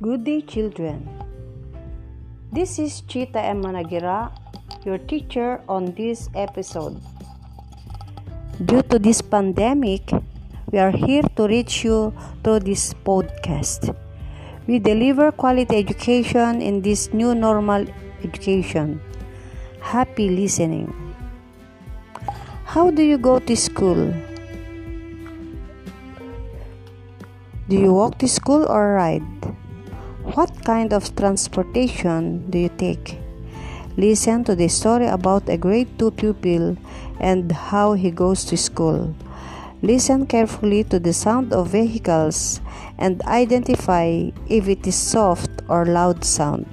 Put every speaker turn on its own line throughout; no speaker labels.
Good day, children. This is Chita M. Managira, your teacher on this episode. Due to this pandemic, we are here to reach you through this podcast. We deliver quality education in this new normal education. Happy listening. How do you go to school? Do you walk to school or ride? What kind of transportation do you take? Listen to the story about a grade 2 pupil and how he goes to school. Listen carefully to the sound of vehicles and identify if it is soft or loud sound.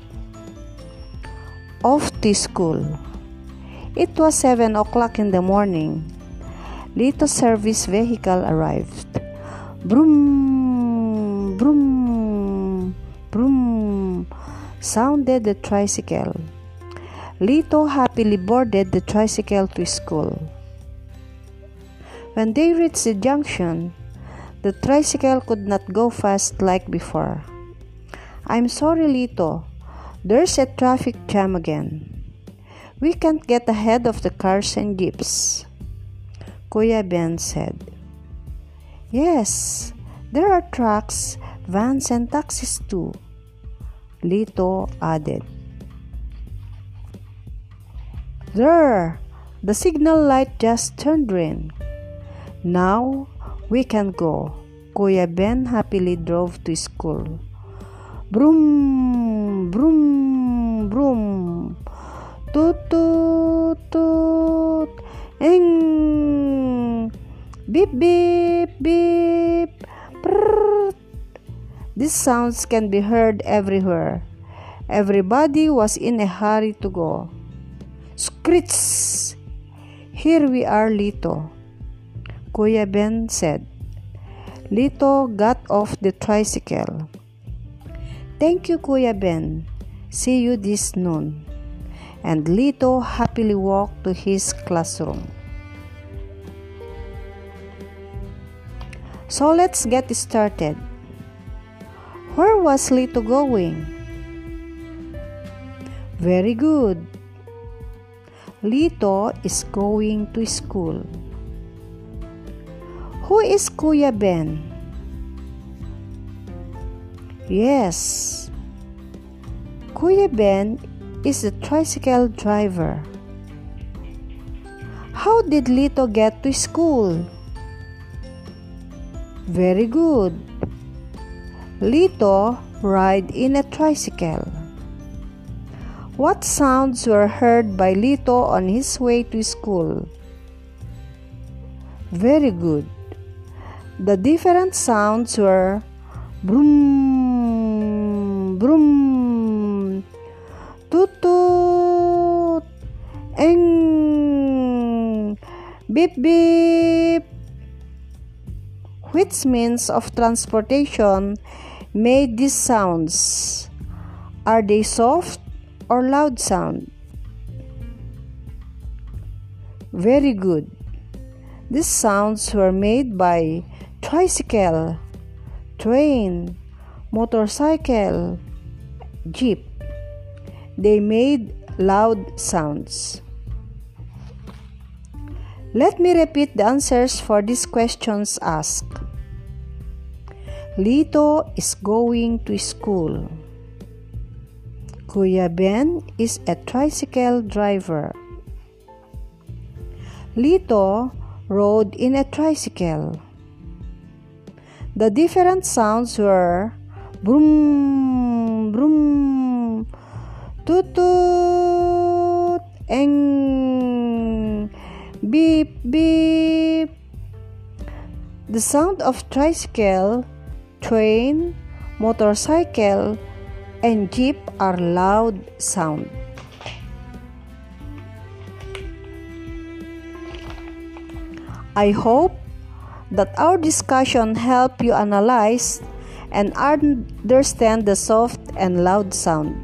Off to school. It was 7 o'clock in the morning. Little service vehicle arrived. Broom, broom, sounded the tricycle. Lito happily boarded the tricycle to school. When they reached the junction, the tricycle could not go fast like before. I'm sorry, Lito. There's a traffic jam again. We can't get ahead of the cars and jeeps. Kuya Ben said. Yes, there are trucks, vans, and taxis too. Lito added. There, the signal light just turned green. Now we can go. Kuya Ben happily drove to school. Broom, broom, broom. Toot, toot, toot. Ing. Beep, beep, beep. Prrrt. These sounds can be heard everywhere. Everybody was in a hurry to go. Screech! Here we are, Lito. Kuya Ben said. Lito got off the tricycle. Thank you, Kuya Ben. See you this noon. And Lito happily walked to his classroom. So let's get started. Was Lito going? Very good. Lito is going to school. Who is Kuya Ben? Yes. Kuya Ben is the tricycle driver. How did Lito get to school? Very good. Lito ride in a tricycle. What sounds were heard by Lito on his way to school? Very good. The different sounds were broom, broom, toot toot, eng, beep beep. Which means of transportation made these sounds? Are they soft or loud sound? Very good. These sounds were made by tricycle, train, motorcycle, jeep. They made loud sounds. Let me repeat the answers for these questions asked. Lito is going to school. Kuya Ben is a tricycle driver. Lito rode in a tricycle. The different sounds were broom, toot toot, eng, beep, beep. The sound of tricycle, train, motorcycle, and jeep are loud sound. I hope that our discussion help you analyze and understand the soft and loud sound.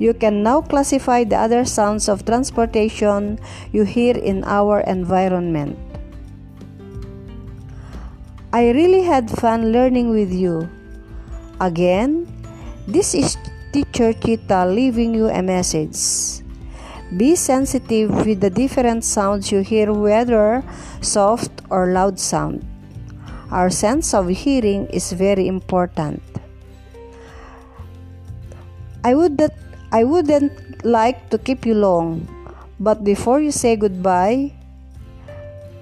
You can now classify the other sounds of transportation you hear in our environment. I really had fun learning with you. Again, This is Teacher Kita leaving you a message. Be sensitive with the different sounds you hear, whether soft or loud sound. Our sense of hearing is very important. I would that I wouldn't like to keep you long, but before you say goodbye,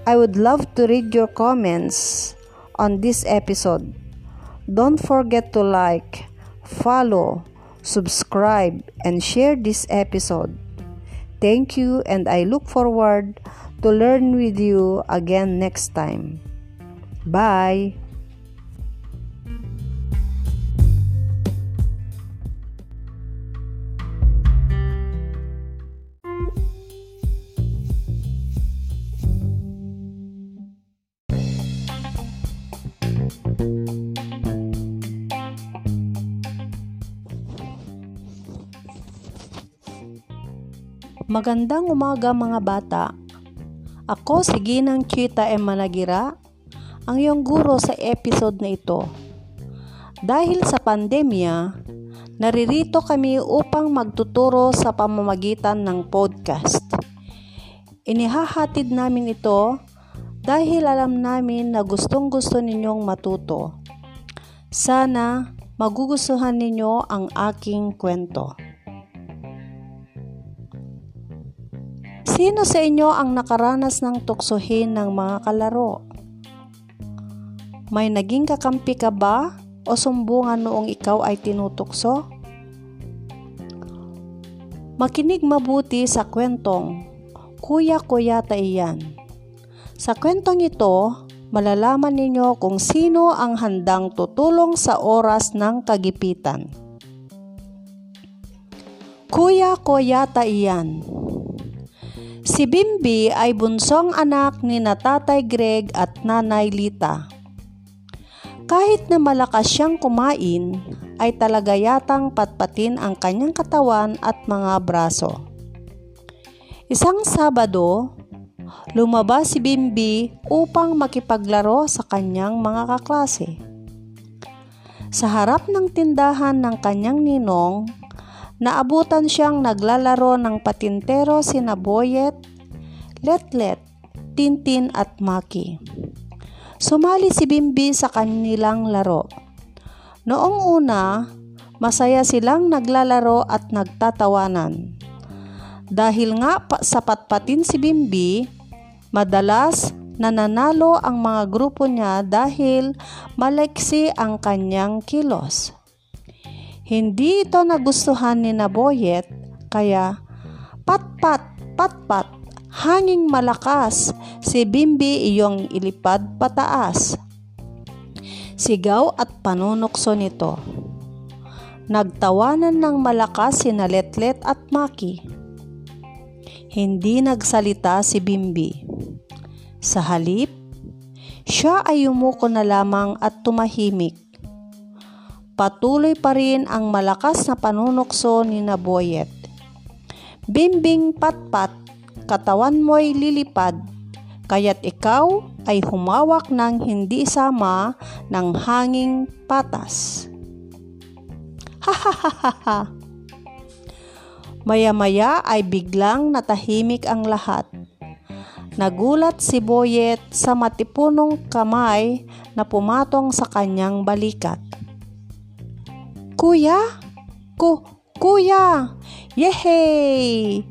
I would love to read your comments on this episode. Don't forget to like, follow, subscribe, and share this episode. Thank you, and I look forward to learn with you again next time. Bye. Magandang umaga mga bata. Ako si Ginang Chita M. Managira, ang iyong guro sa episode na ito. Dahil sa pandemya, naririto kami upang magtuturo sa pamamagitan ng podcast. Inihahatid namin ito dahil alam namin na gustong gusto ninyong matuto. Sana magugustuhan ninyo ang aking kwento. Sino sa inyo ang nakaranas ng tuksohin ng mga kalaro? May naging kakampi ka ba o sumbungan noong ikaw ay tinutukso? Makinig mabuti sa kwentong Kuya Kuyata iyan. Sa kwentong ito, malalaman ninyo kung sino ang handang tutulong sa oras ng kagipitan. Kuya Kuyata iyan. Si Bimbi ay bunsong anak ni Natatay Greg at Nanay Lita. Kahit na malakas siyang kumain, ay talaga yatang patpatin ang kanyang katawan at mga braso. Isang Sabado, lumabas si Bimbi upang makipaglaro sa kanyang mga kaklase. Sa harap ng tindahan ng kanyang ninong, Naabutan siyang naglalaro ng patintero sina Boyet, Letlet, Tintin at Maki. Sumali si Bimbi sa kanilang laro. Noong una, masaya silang naglalaro at nagtatawanan. Dahil nga sa patpatin si Bimbi, madalas nananalo ang mga grupo niya dahil maleksi ang kanyang kilos. Hindi ito nagustuhan ni Naboyet, kaya patpat, patpat, hanging malakas, si Bimbi iyong ilipad pataas. Sigaw at panunokso nito. Nagtawanan ng malakas si Naletlet at Maki. Hindi nagsalita si Bimbi. Sa halip, siya ay umuko na lamang at tumahimik patuloy pa rin ang malakas na panunokso ni Naboyet. Bimbing patpat, katawan mo'y lilipad, kaya't ikaw ay humawak ng hindi sama ng hanging patas. Ha ha ha ha ha! Maya-maya ay biglang natahimik ang lahat. Nagulat si Boyet sa matipunong kamay na pumatong sa kanyang balikat. Kuya? Ku, kuya! Yehey!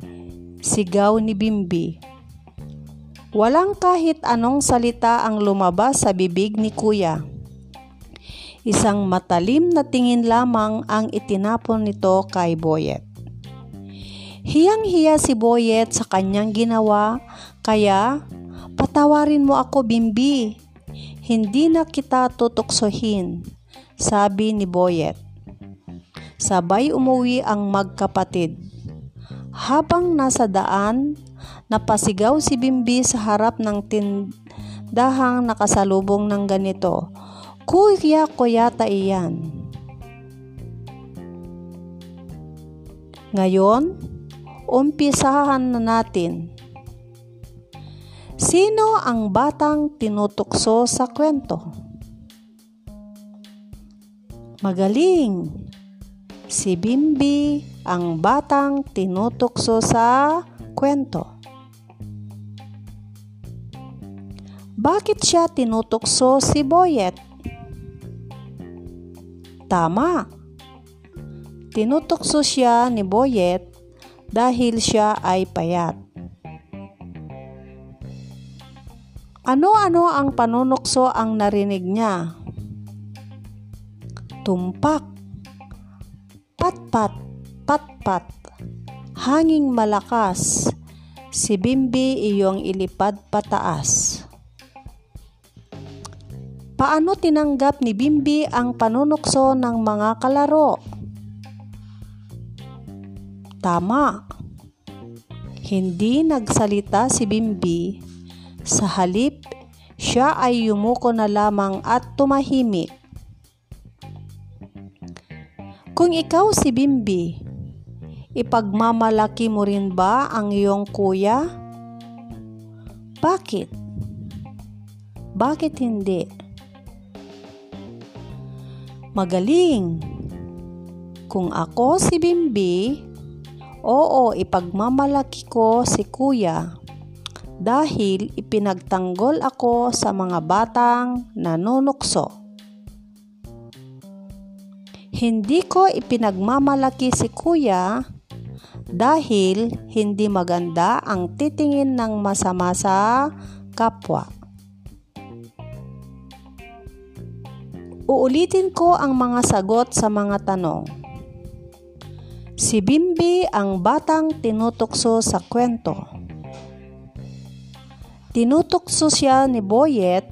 Sigaw ni Bimbi. Walang kahit anong salita ang lumabas sa bibig ni kuya. Isang matalim na tingin lamang ang itinapon nito kay Boyet. Hiyang-hiya si Boyet sa kanyang ginawa, kaya patawarin mo ako Bimbi. Hindi na kita tutuksohin, sabi ni Boyet. Sabay umuwi ang magkapatid. Habang nasa daan, napasigaw si Bimbi sa harap ng tindahang nakasalubong ng ganito. Kuya ko yata iyan. Ngayon, umpisahan na natin. Sino ang batang tinutukso sa kwento? Magaling! Si Bimbi ang batang tinutukso sa kwento. Bakit siya tinutukso si Boyet? Tama. Tinutukso siya ni Boyet dahil siya ay payat. Ano-ano ang panunukso ang narinig niya? Tumpak Pat-pat, pat-pat, hanging malakas, si Bimbi iyong ilipad pataas. Paano tinanggap ni Bimbi ang panunukso ng mga kalaro? Tama. Hindi nagsalita si Bimbi. Sa halip, siya ay yumuko na lamang at tumahimik. Kung ikaw si Bimbi, ipagmamalaki mo rin ba ang iyong kuya? Bakit? Bakit hindi? Magaling! Kung ako si Bimbi, oo, ipagmamalaki ko si kuya dahil ipinagtanggol ako sa mga batang nanunukso. Hindi ko ipinagmamalaki si kuya dahil hindi maganda ang titingin ng masama sa kapwa. Uulitin ko ang mga sagot sa mga tanong. Si Bimbi ang batang tinutukso sa kwento. Tinutukso siya ni Boyet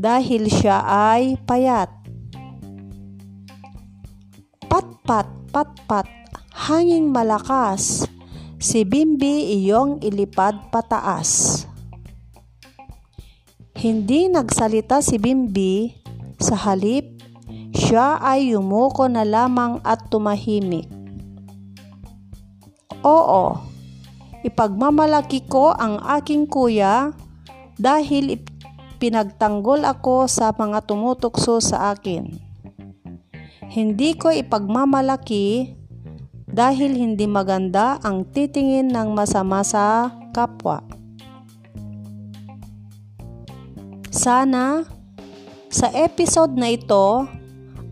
dahil siya ay payat. Pat-pat, pat-pat, hanging malakas, si Bimbi iyong ilipad pataas. Hindi nagsalita si Bimbi, sa halip, siya ay yumuko na lamang at tumahimik. Oo, ipagmamalaki ko ang aking kuya dahil pinagtanggol ako sa mga tumutukso sa akin. Hindi ko ipagmamalaki dahil hindi maganda ang titingin ng masama sa kapwa. Sana sa episode na ito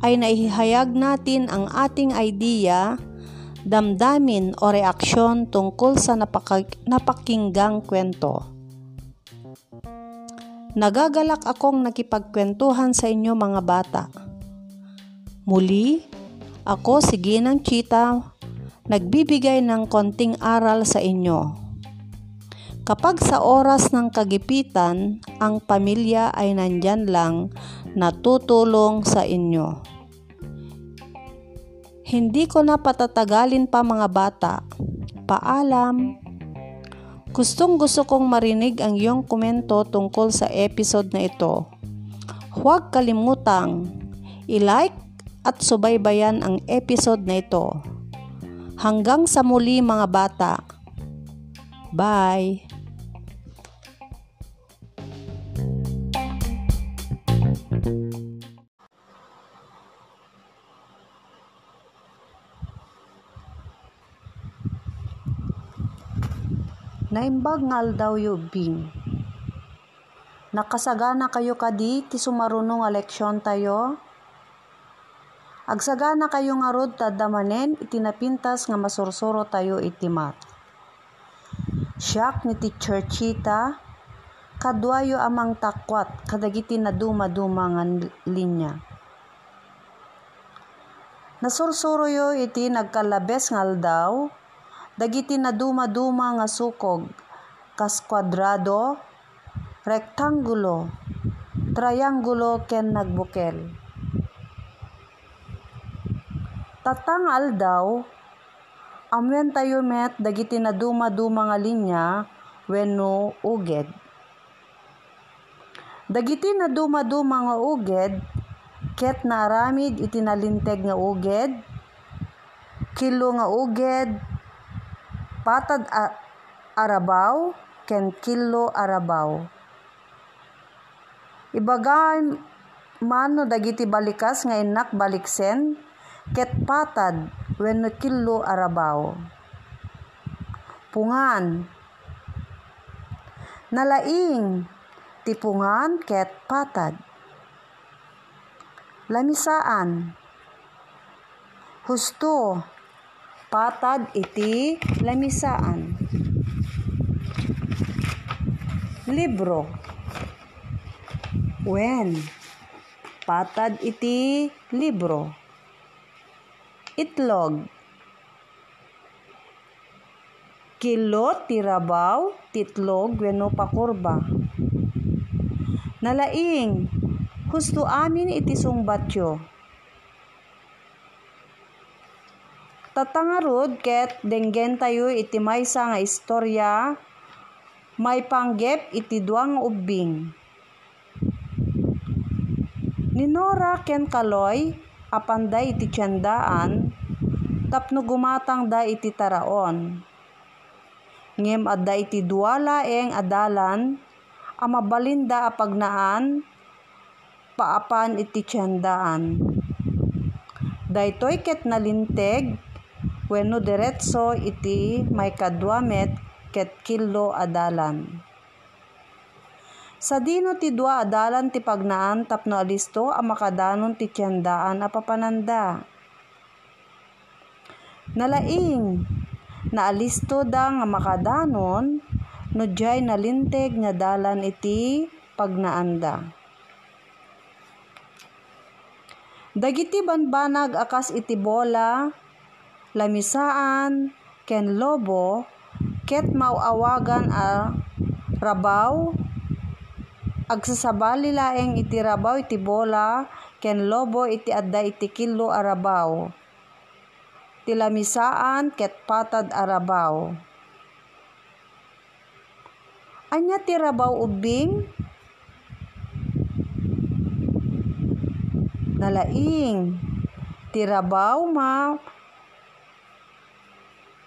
ay naihayag natin ang ating idea, damdamin o reaksyon tungkol sa napaka- napakinggang kwento. Nagagalak akong nakipagkwentuhan sa inyo mga bata. Muli, ako si Ginang Chita, nagbibigay ng konting aral sa inyo. Kapag sa oras ng kagipitan, ang pamilya ay nandyan lang na tutulong sa inyo. Hindi ko na patatagalin pa mga bata. Paalam. Gustong gusto kong marinig ang iyong komento tungkol sa episode na ito. Huwag kalimutang i-like at subaybayan ang episode na ito. Hanggang sa muli mga bata. Bye! Naimbag ngal daw yubing. Nakasagana kayo kadi ti sumarunong eleksyon tayo? Agsagana kayo nga rod tadamanen itinapintas nga masursuro tayo itimat. Siyak ni Teacher Chita, kadwayo amang takwat kadagiti na duma-duma nga linya. Nasursuro yo iti nagkalabes ngal daw, dagiti na duma-duma nga sukog, kas kwadrado, rektangulo, triangulo ken nagbukel. Tatangal daw, amwen tayo met dagiti na duma-duma nga linya wenno uged. Dagiti na duma-duma nga uged, ket naramid iti nalinteg nga uged, kilo nga uged, patad a- arabaw, ken kilo arabaw. Ibagay mano dagiti balikas nga inak baliksen, ket patad wenno kilo arabaw. Pungan. Nalaing tipungan ket patad. Lamisaan. Husto patad iti lamisaan. Libro. When patad iti libro. Itlog. Kilo tirabaw titlog wenno pakurba. Nalaing husto amin iti sungbatyo. Tatangarod ket denggen tayo iti maysa nga istorya may panggep iti duang ubing. Ni Nora ken Kaloy apanday iti tiyandaan tapno gumatang da iti taraon. Ngem adda iti duala eng adalan amabalinda apagnaan paapan iti tiyandaan. Daytoy ket nalinteg wenno diretso iti may kadwamet ket kilo adalan. Sa dino ti dua adalan ti pagnaan tapno alisto a makadanon ti tiyandaan a papananda. Nalaing, naalisto da nga makadanon, no jay nalinteg nga dalan iti pagnaanda. Dagiti banbanag akas iti bola, lamisaan, ken lobo, ket mauawagan a rabaw Agsasabali laeng iti rabaw iti bola, ken lobo iti adda iti kilo arabaw. Tilamisaan ket patad arabaw. Anya ti rabaw ubing? Nalaing. Ti rabaw ma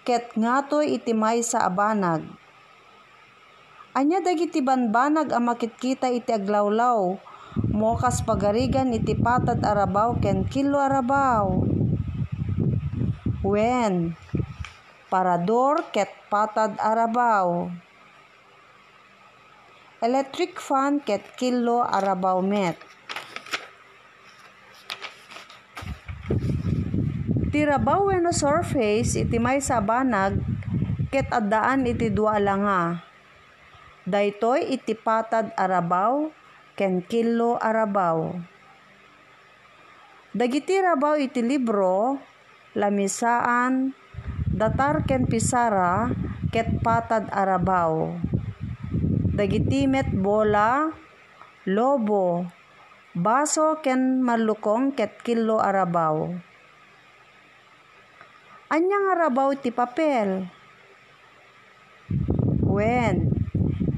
ket ngatoy iti may sa abanag Anya dagiti banbanag a makitkita iti aglawlaw. Mokas pagarigan iti patad arabaw ken kilo arabaw. When parador ket patad arabaw. Electric fan ket kilo arabaw met. Tirabaw wenno surface iti may sabanag ket addaan iti dua langa Daytoy iti patad arabaw ken kilo arabaw. Dagiti rabaw iti libro lamisaan datar ken pisara ket patad arabaw. Dagiti met bola lobo baso ken malukong ket kilo arabaw. Anyang arabaw ti papel. When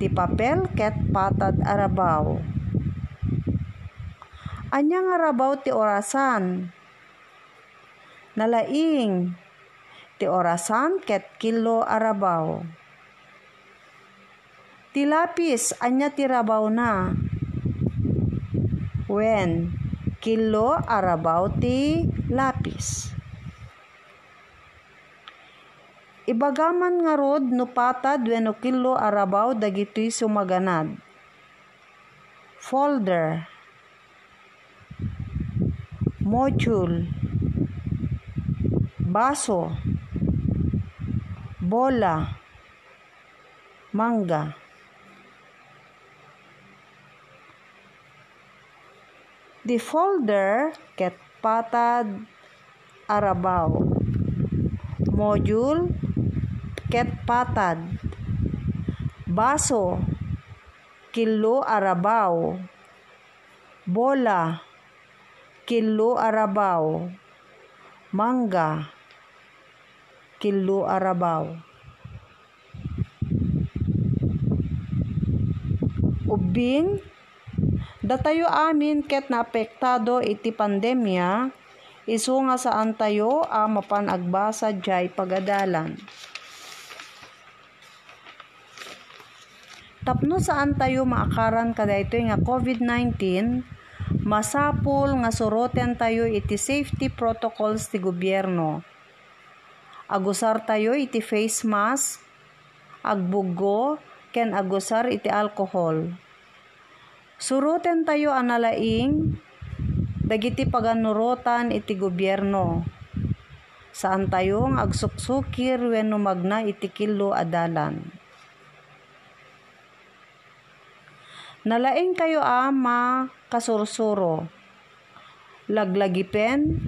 ti papel ket patad arabaw. Anyang arabaw ti orasan. Nalaing ti orasan ket kilo arabaw. Ti lapis anya ti rabaw na. When kilo arabaw ti lapis. Ibagaman nga rod no patad wenno kilo arabaw dagitoy sumaganad. Folder. Module. Baso. Bola. Mangga The folder ket patad arabaw. Module ket patad? Baso. Kilo arabaw. Bola. Kilo arabaw. Mangga. Kilo arabaw. Ubing datayo amin ket naapektado iti pandemya isu nga saan tayo a mapanagbasa jay pagadalan Tapno saan tayo maakaran kada ito nga COVID-19, masapul nga suroten tayo iti safety protocols ti gobyerno. Agusar tayo iti face mask, agbugo, ken agusar iti alcohol. Suroten tayo analaing, dagiti paganurotan iti gobyerno. Saan tayo ng agsuksukir wenno magna iti kilo adalan. Nalaing kayo ama kasursuro. Laglagipen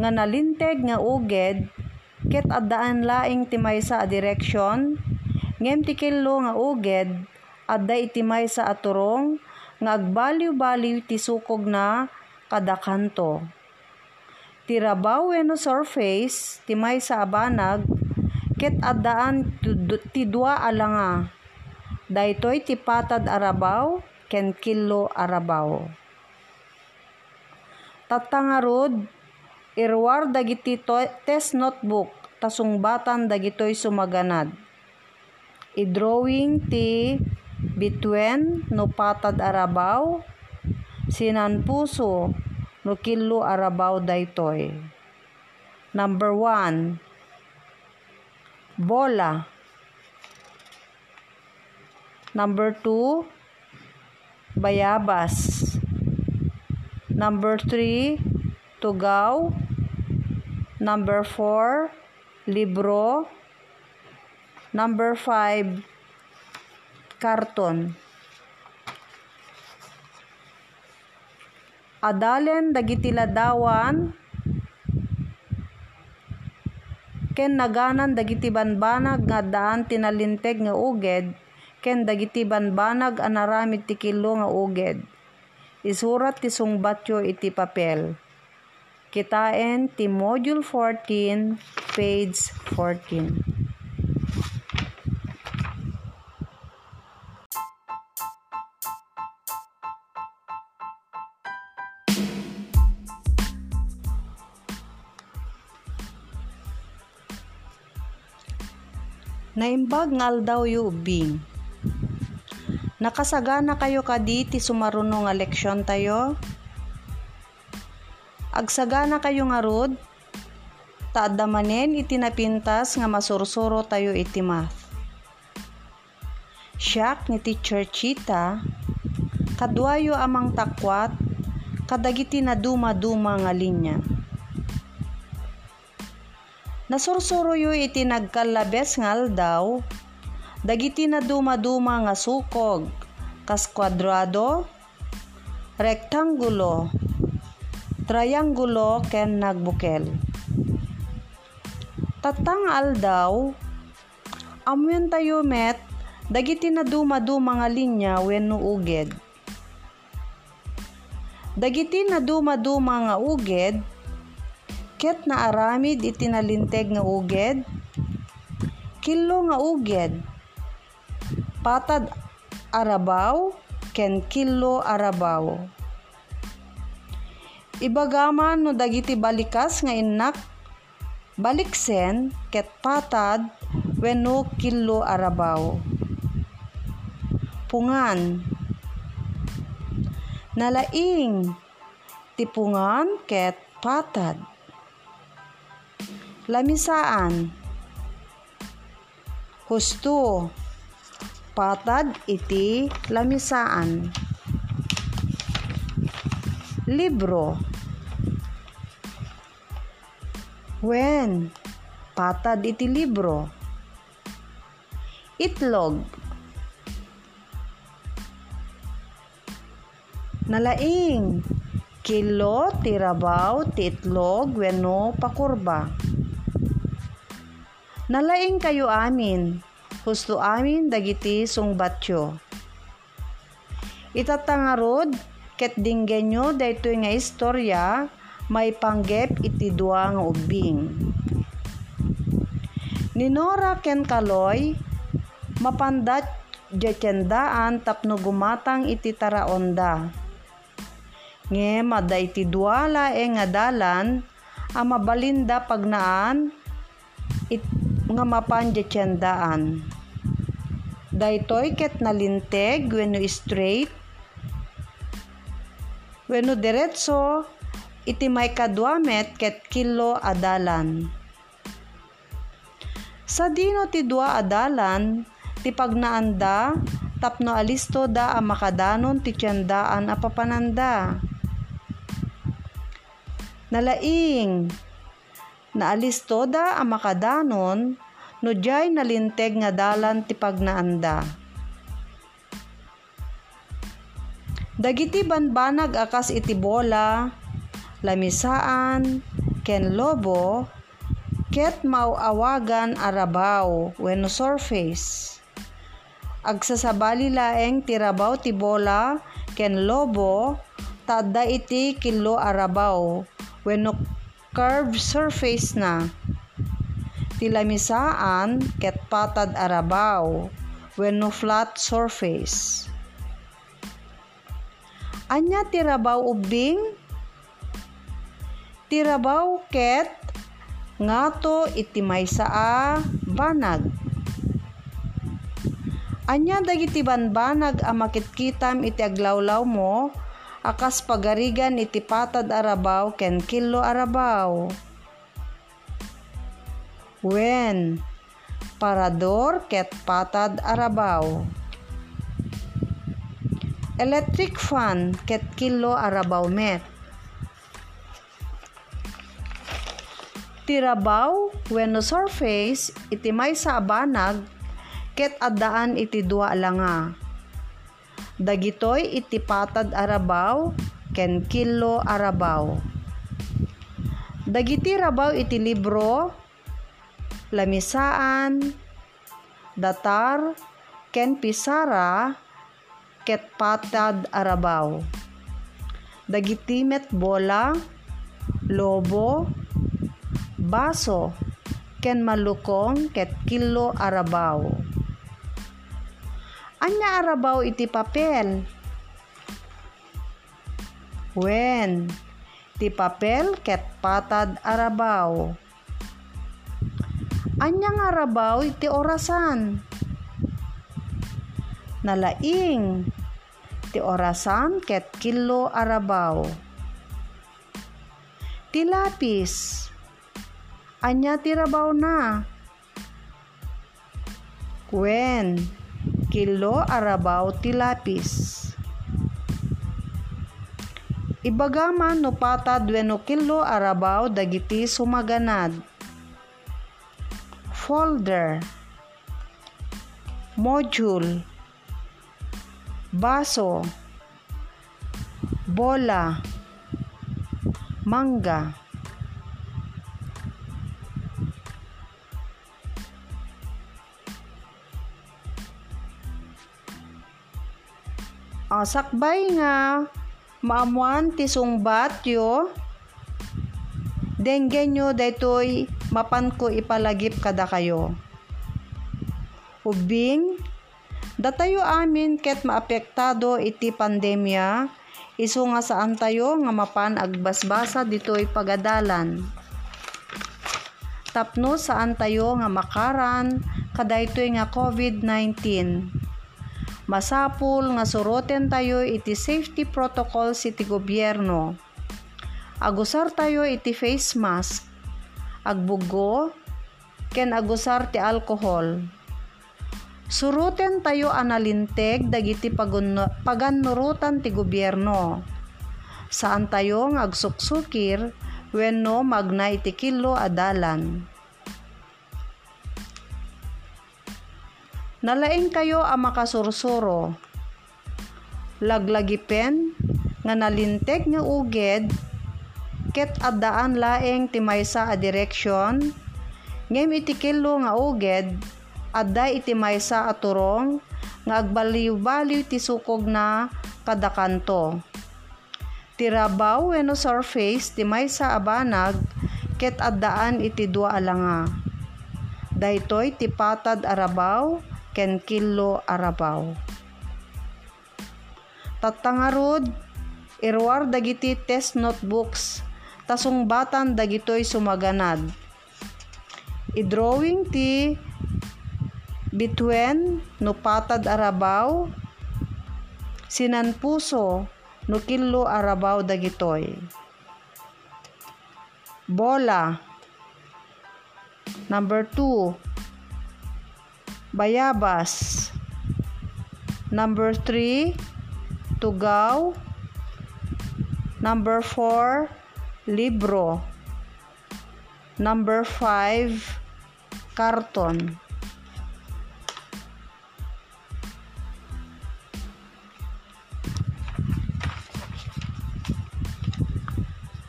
nga nalinteg nga uged ket addaan laing timaysa a direksyon ngem tikillo nga uged adda itimay sa aturong nga agbaliw-baliw ti sukog na kada kanto. Tirabaw no surface timay sa abanag ket addaan ti dua alanga. Daytoy ti patad arabaw ken kilo arabaw. Tatangarod, irwar dagiti test notebook tasungbatan dagitoy sumaganad. I-drawing ti bitwen no patad arabaw, sinan puso no kilo arabaw daytoy. Number one, bola. Number two, bayabas. Number 3, tugaw. Number 4, libro. Number 5, karton. Adalen dagiti ladawan ken naganan dagiti banbanag nga daan tinalinteg nga uged ken dagiti banbanag anaramid ti kilo nga uged. Isurat ti sungbatyo iti papel. Kitaen ti Module 14, page 14. Naimbag ngal daw yu ubing Nakasagana kayo kaditi sumaruno nga leksyon tayo? Agsagana kayo nga rod? Taadamanen itinapintas nga masursuro tayo iti math. Siyak ni teacher Chita, kadwayo amang takwat, kadagiti na duma-duma nga linya. Nasursuro yu iti nagkalabes ngal daw, Dagiti na duma-duma nga sukog, kas kwadrado, rektangulo, triangulo ken nagbukel. Tatang aldaw, amuyan tayo met, dagiti na duma-duma nga linya wenno uged. Dagiti na duma-duma nga uged, ket na aramid itinalinteg nga uged, kilo nga uged, patad arabaw ken kilo arabaw. Ibagaman no dagiti balikas nga inak baliksen ket patad wenno kilo arabaw. Pungan Nalaing tipungan ket patad. Lamisaan Husto patad iti lamisaan. Libro When patad iti libro. Itlog Nalaing kilo tirabaw ti itlog wenno pakurba. Nalaing kayo amin husto amin dagiti sungbatyo. Itatangarod ket dinggenyo daytoy nga istorya may panggep iti dua nga ubing. Ninora ken kaloy mapandat jetendaan tapno gumatang iti taraonda. Nge mada iti duala e nga dalan a mabalinda pagnaan it nga mapan jetendaan. Daytoy ket nalinteg wenno straight Wenno diretso iti may kadwamet ket kilo adalan. Sa dino ti dua adalan, ti pagnaanda, tapno alisto da a makadanon ti tiyandaan a papananda. Nalaing, naalisto da a makadanon, no jay nalinteg nga dalan ti pagnaanda. Dagiti banbanag akas iti bola, lamisaan, ken lobo, ket mauawagan arabaw wenno surface. Agsasabali laeng tirabaw ti bola ken lobo tadda iti kilo arabaw wenno curved surface na tilamisaan ket patad arabaw wenno flat surface. Anya tirabaw ubing? Tirabaw ket ngato iti maysa a banag. Anya dagiti banbanag a makitkitam iti aglawlaw mo akas pagarigan iti patad arabaw ken kilo arabaw. When parador ket patad arabaw. Electric fan ket kilo arabaw met. Tirabaw wenno surface iti may sa abanag ket addaan iti dua langa. Dagitoy iti patad arabaw ken kilo arabaw. Dagiti rabaw iti libro lamisaan, datar, ken pisara, ket patad arabaw. Dagiti met bola, lobo, baso, ken malukong ket kilo arabaw. Anya arabaw iti papel? When, ti papel ket patad arabaw. Anyang arabaw iti orasan. Nalaing ti orasan ket kilo arabaw. Ti lapis. Anya ti rabaw na. Kwen kilo arabaw ti lapis. No patad wenno kilo arabaw dagiti sumaganad. Folder, module, baso, bola, mangga. Uh, sakbay nga maamuan ti sungbat yo denggen nyo daytoy mapan ko ipalagip kada kayo. Ubing, datayo amin ket maapektado iti pandemya, iso nga saan tayo nga mapan agbasbasa ditoy pagadalan. Tapno saan tayo nga makaran kadaytoy nga COVID-19. Masapul nga suroten tayo iti safety protocols iti gobyerno. Agusar tayo iti face mask agbugo, ken agusar ti alcohol. Suruten tayo analinteg dagiti paganurutan ti gobyerno. Saan tayo ng agsuksukir wenno magna iti kilo adalan. Nalaing kayo ang makasursuro. Laglagipen nga nalinteg nga uged ket addaan laeng ti maysa a direksyon. Ngem iti kilo nga uged adda iti maysa a turong nga agbaliw-baliw ti sukog na kada kanto tirabaw wenno surface ti maysa a banag ket addaan iti dua alanga. Daytoy ti patad arabaw ken kilo arabaw tatangarod irwar dagiti test notebooks tasong batan dagitoy sumaganad. I-drawing ti between no patad arabaw sinan puso no kilo arabaw dagitoy. Bola. Number 2. Bayabas. Number 3. Tugaw. Number 4. Libro. Number 5. Karton.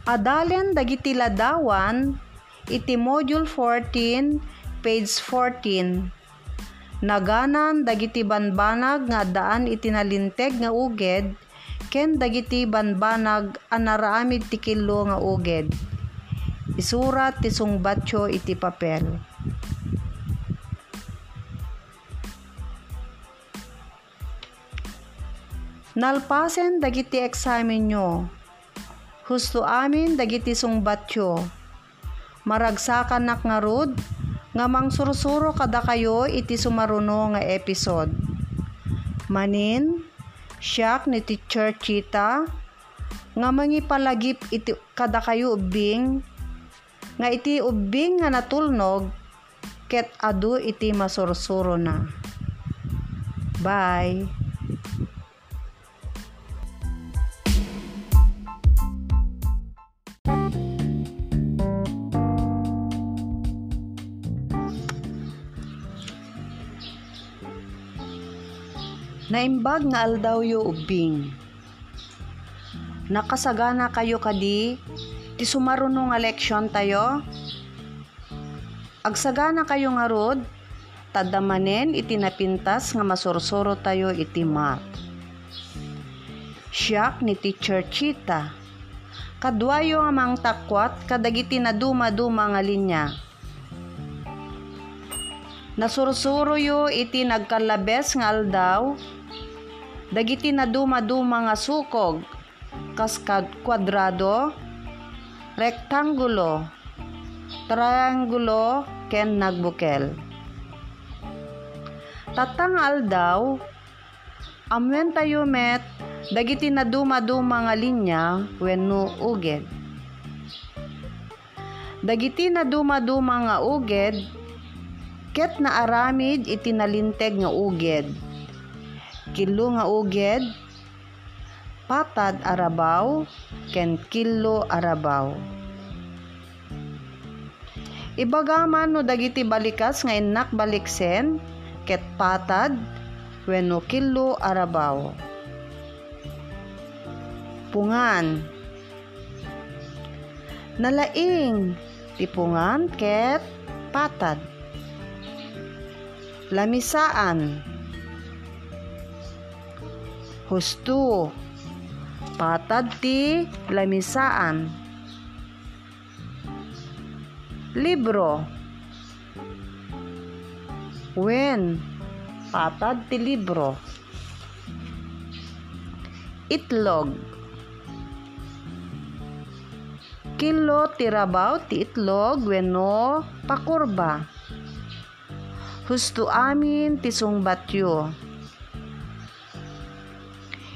Adalen dagiti ladawan iti module 14 page 14 Naganan dagiti banbanag nga daan iti nalinteg nga uged ken dagiti banbanag anaraamid ti kilo nga uged. Isurat ti sungbatyo iti papel. Nalpasen dagiti eksamen nyo. Husto amin dagiti sungbatyo. Maragsakan nak nga rod, nga mangsursuro kada kayo iti sumaruno nga episode. Manin, siyak ni Teacher Chita, nga mangipalagip iti kada kayo ubing, nga iti ubing nga natulnog, ket adu iti masursuro na. Bye! Naimbag nga aldaw yo ubing. Nakasagana kayo kadi, ti sumaruno nga leksyon tayo. Agsagana kayo nga rod, tadamanen iti napintas nga masursuro tayo iti math. Siyak ni Teacher Chita. Kadwayo nga mang takwat kadagiti na duma-duma nga linya. Nasursuro yo iti nagkalabes nga aldaw, dagiti na duma-duma nga sukog, kas kwadrado, rektangulo, triangulo, ken nagbukel. Tatang aldaw, amwen tayo met, dagiti na duma-duma nga linya, wenno uged. Dagiti na duma-duma nga uged, ket na aramid iti nalinteg nga uged. Kilo nga uged, patad arabaw, ken kilo arabaw. Ibagaman no dagiti balikas nga inak baliksen, ket patad, wenno kilo arabaw. Pungan. Nalaing, tipungan ket patad lamisaan husto. Patad ti lamisaan. Libro. Wen. Patad ti libro. Itlog. Kilo tirabaw ti itlog wenno pakurba. Husto amin ti sungbatyo.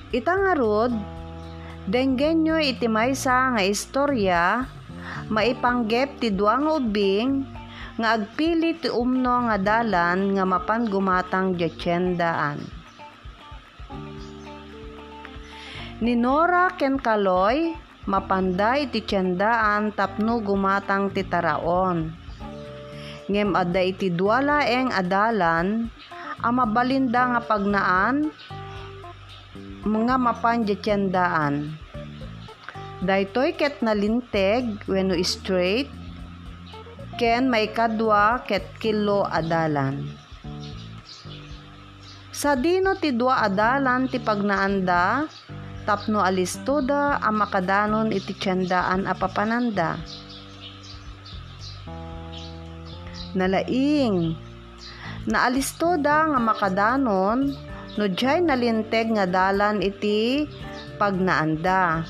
Itangarod, denggenyo iti maysa nga istorya, maipanggep ti duang ubing, nga agpili ti umno nga dalan nga mapan gumatang dyetsendaan. Ni Nora ken Kaloy, mapanda iti tiyendaan tapno gumatang ti taraon ngem adda iti duala eng adalan ang mabalinda nga pagnaan mga mapandyatsyandaan. Daytoy ket nalinteg wenno straight ken may kadwa ket kilo adalan. Sa dino ti dua adalan ti pagnaanda tapno alistoda ang makadanon iti tiyandaan a papananda nalaing. Naalisto da nga makadanon, no jay nalinteg nga dalan iti pagnaanda.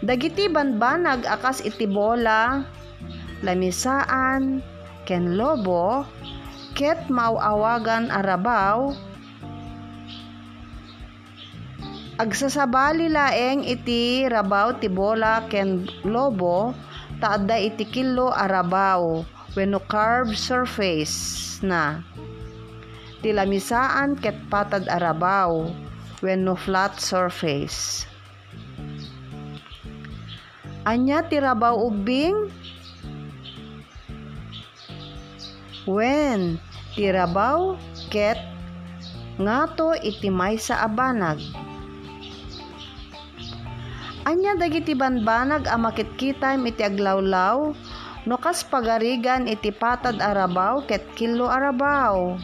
Dagiti banbanag akas iti bola, lamisaan, ken lobo, ket mauawagan arabaw, Agsasabali laeng iti rabaw ti bola ken lobo taadda iti kilo arabaw wenno carved surface na. Tilamisaan ket patad arabaw wenno flat surface. Anya ti rabaw ubing? When ti rabaw ket ngato iti maysa abanag Anya dagiti banbanag a makitkita iti aglawlaw no kas pagarigan iti patad arabaw ket kilo arabaw.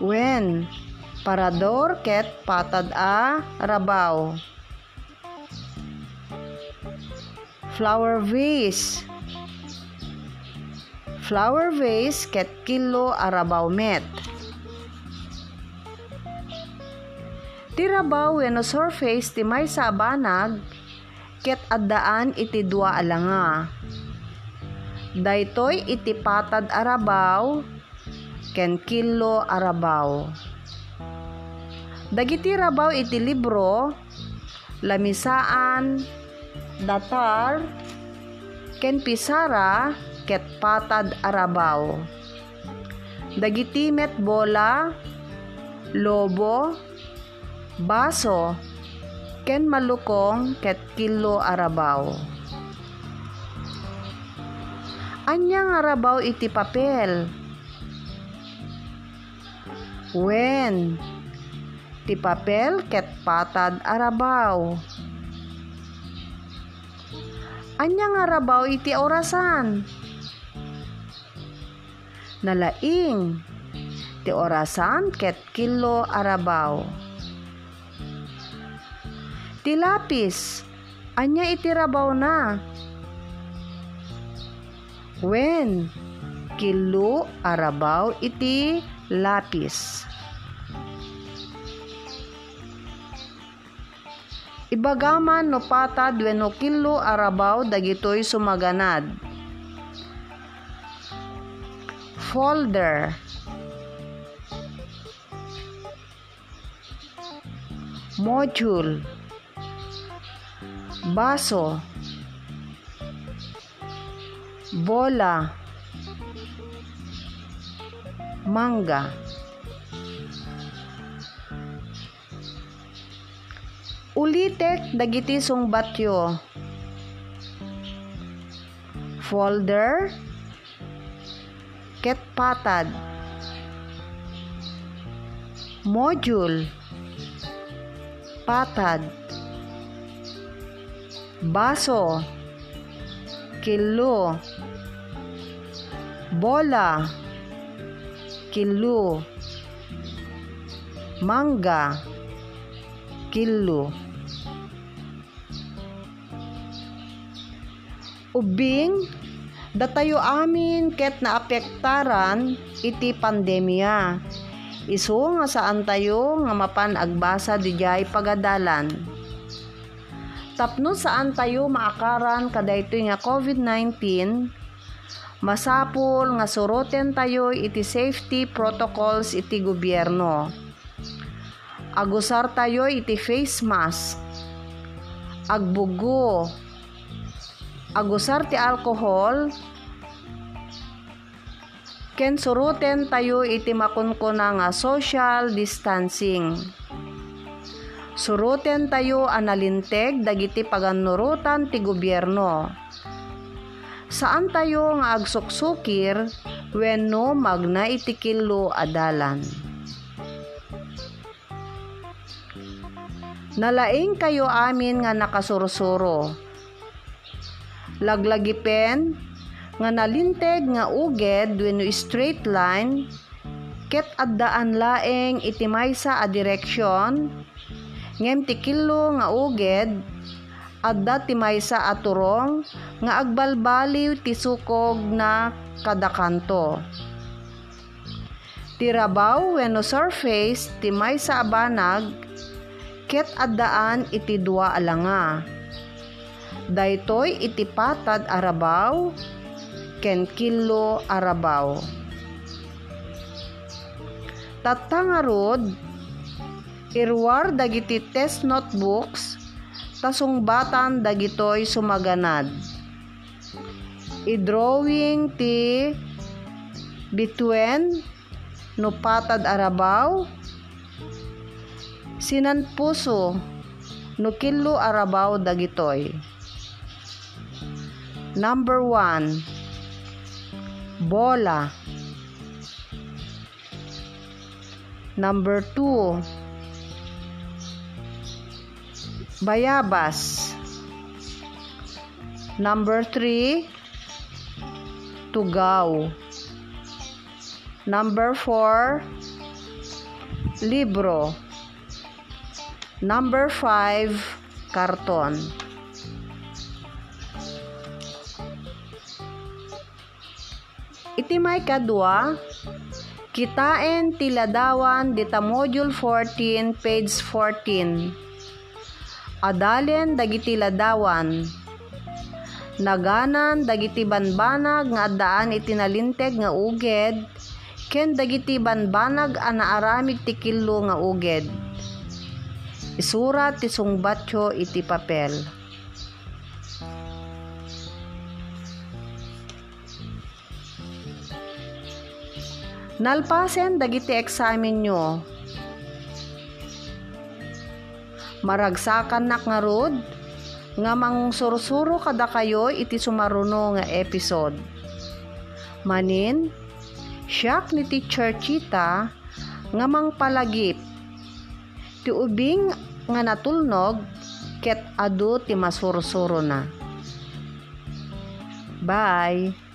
When parador ket patad a arabaw. Flower vase Flower vase ket kilo arabaw met. Tirabaw wenno surface ti may sa banag ket addaan iti dua alanga. Daytoy iti patad arabaw ken kilo arabaw. Dagiti rabaw iti libro lamisaan datar ken pisara ket patad arabaw. Dagiti met bola lobo baso, ken malukong ket kilo arabaw. Anyang arabaw iti papel. When ti papel ket patad arabaw. Anyang arabaw iti orasan. Nalaing ti orasan ket kilo arabaw. Ti lapis, anya itirabaw na. When, kilo arabaw iti lapis. Ibagaman no patad wenno kilo arabaw dagitoy sumaganad. Folder Module baso, bola, mangga. Ulitek dagiti sungbatyo. Folder, ket patad, module, patad, baso, kilo, bola, kilo, mangga, kilo. Ubing, datayo amin ket naapektaran iti pandemya. Isu nga saan tayo nga mapan agbasa dijay pagadalan tapno saan tayo maakaran kadaytoy nga COVID-19 masapul nga suroten tayo iti safety protocols iti gobyerno. Agusar tayo iti face mask. Agbugo. Agusar ti alcohol. Ken suruten tayo iti makunkuna nga social distancing Suruten tayo analinteg dagiti paganurutan ti gobyerno. Saan tayo nga agsuksukir wenno magna itikilo adalan. Nalaing kayo amin nga nakasursuro. Laglagipen nga nalinteg nga uged wenno straight line ket addaan laeng iti maysa a direksyon ngem ti nga uged adda ti maysa aturong nga agbalbaliw ti sukog na kada kanto. Ti rabaw wenno surface ti maysa abanag ket addaan iti dua alanga. Daytoy iti patad arabaw ken kilo arabaw. Tatangarod, irwar dagiti test notebooks, tasungbatan dagitoy sumaganad. I-drawing ti bitwen no patad arabaw, sinan puso no kilo arabaw dagitoy. Number one, bola. Number two, bayabas. Number three, tugaw. Number four, libro. Number five, karton. Iti may kadwa, kitain tiladawan dita module 14 page 14. Adalen dagiti ladawan. Naganan dagiti banbanag nga addaan iti nalinteg nga uged ken dagiti banbanag ana aramid ti kilo nga uged. Isurat ti sungbatyo iti papel. Nalpasen dagiti eksamen nyo. Maragsakan nak nga rod, nga mang sursuro kada kayo iti sumaruno nga episode. Manin, siyak ni Teacher Chita nga mang palagip. Ti ubing nga natulnog ket adu ti masursuro na. Bye!